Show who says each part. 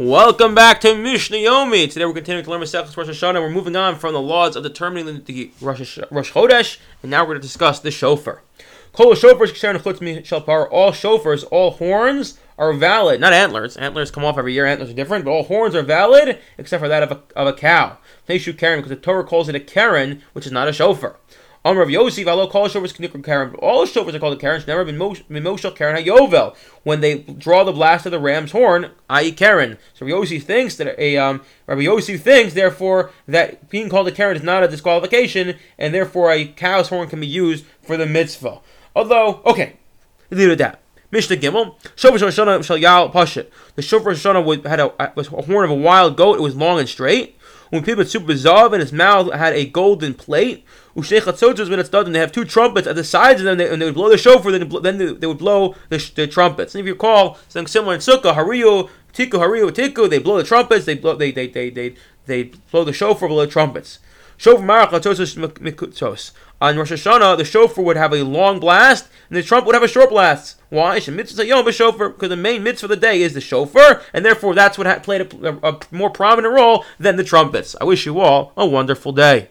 Speaker 1: Welcome back to Mishnah Yomi. Today we're continuing to learn Masechus Rosh Hashanah. We're moving on from the laws of determining the Rosh, Rosh Chodesh, and now we're going to discuss the shofar. Kol shofars All shofars, all horns are valid. Not antlers. Antlers come off every year. Antlers are different, but all horns are valid except for that of a, of a cow. Teishu Karen, because the Torah calls it a Karen, which is not a shofar. Amr of Yosef, Allah call shofars knikr karen. All shofars are called a karen. Never been moshel karen hayovel when they draw the blast of the ram's horn, i.e. karen. So Yosef thinks that a um, Rabbi Yosef thinks therefore that being called a karen is not a disqualification, and therefore a cow's horn can be used for the mitzvah. Although, okay, leave it at that. Mishnah Gimel, Shofar Shoshana Shal Yal Pashit. The Shofar Shoshana had a, was a horn of a wild goat. It was long and straight. When people super zav in his mouth had a golden plate. Ushechatzotzos when it's done, and they have two trumpets at the sides of them, and they would blow the shofar, then, then they, would blow the, the trumpets. And if you recall, something similar in Sukkah, Hariyu, Tiku, Hariyu, Tiku, they blow the trumpets, they blow, they, they, they, they, they blow the shofar, blow the trumpets. Shofar marach mikutzos. On Rosh Hashanah, the shofar would have a long blast, and the trumpet would have a short blast. Why? Because the main mitzvah of the day is the shofar, and therefore that's what played a, a, a more prominent role than the trumpets. I wish you all a wonderful day.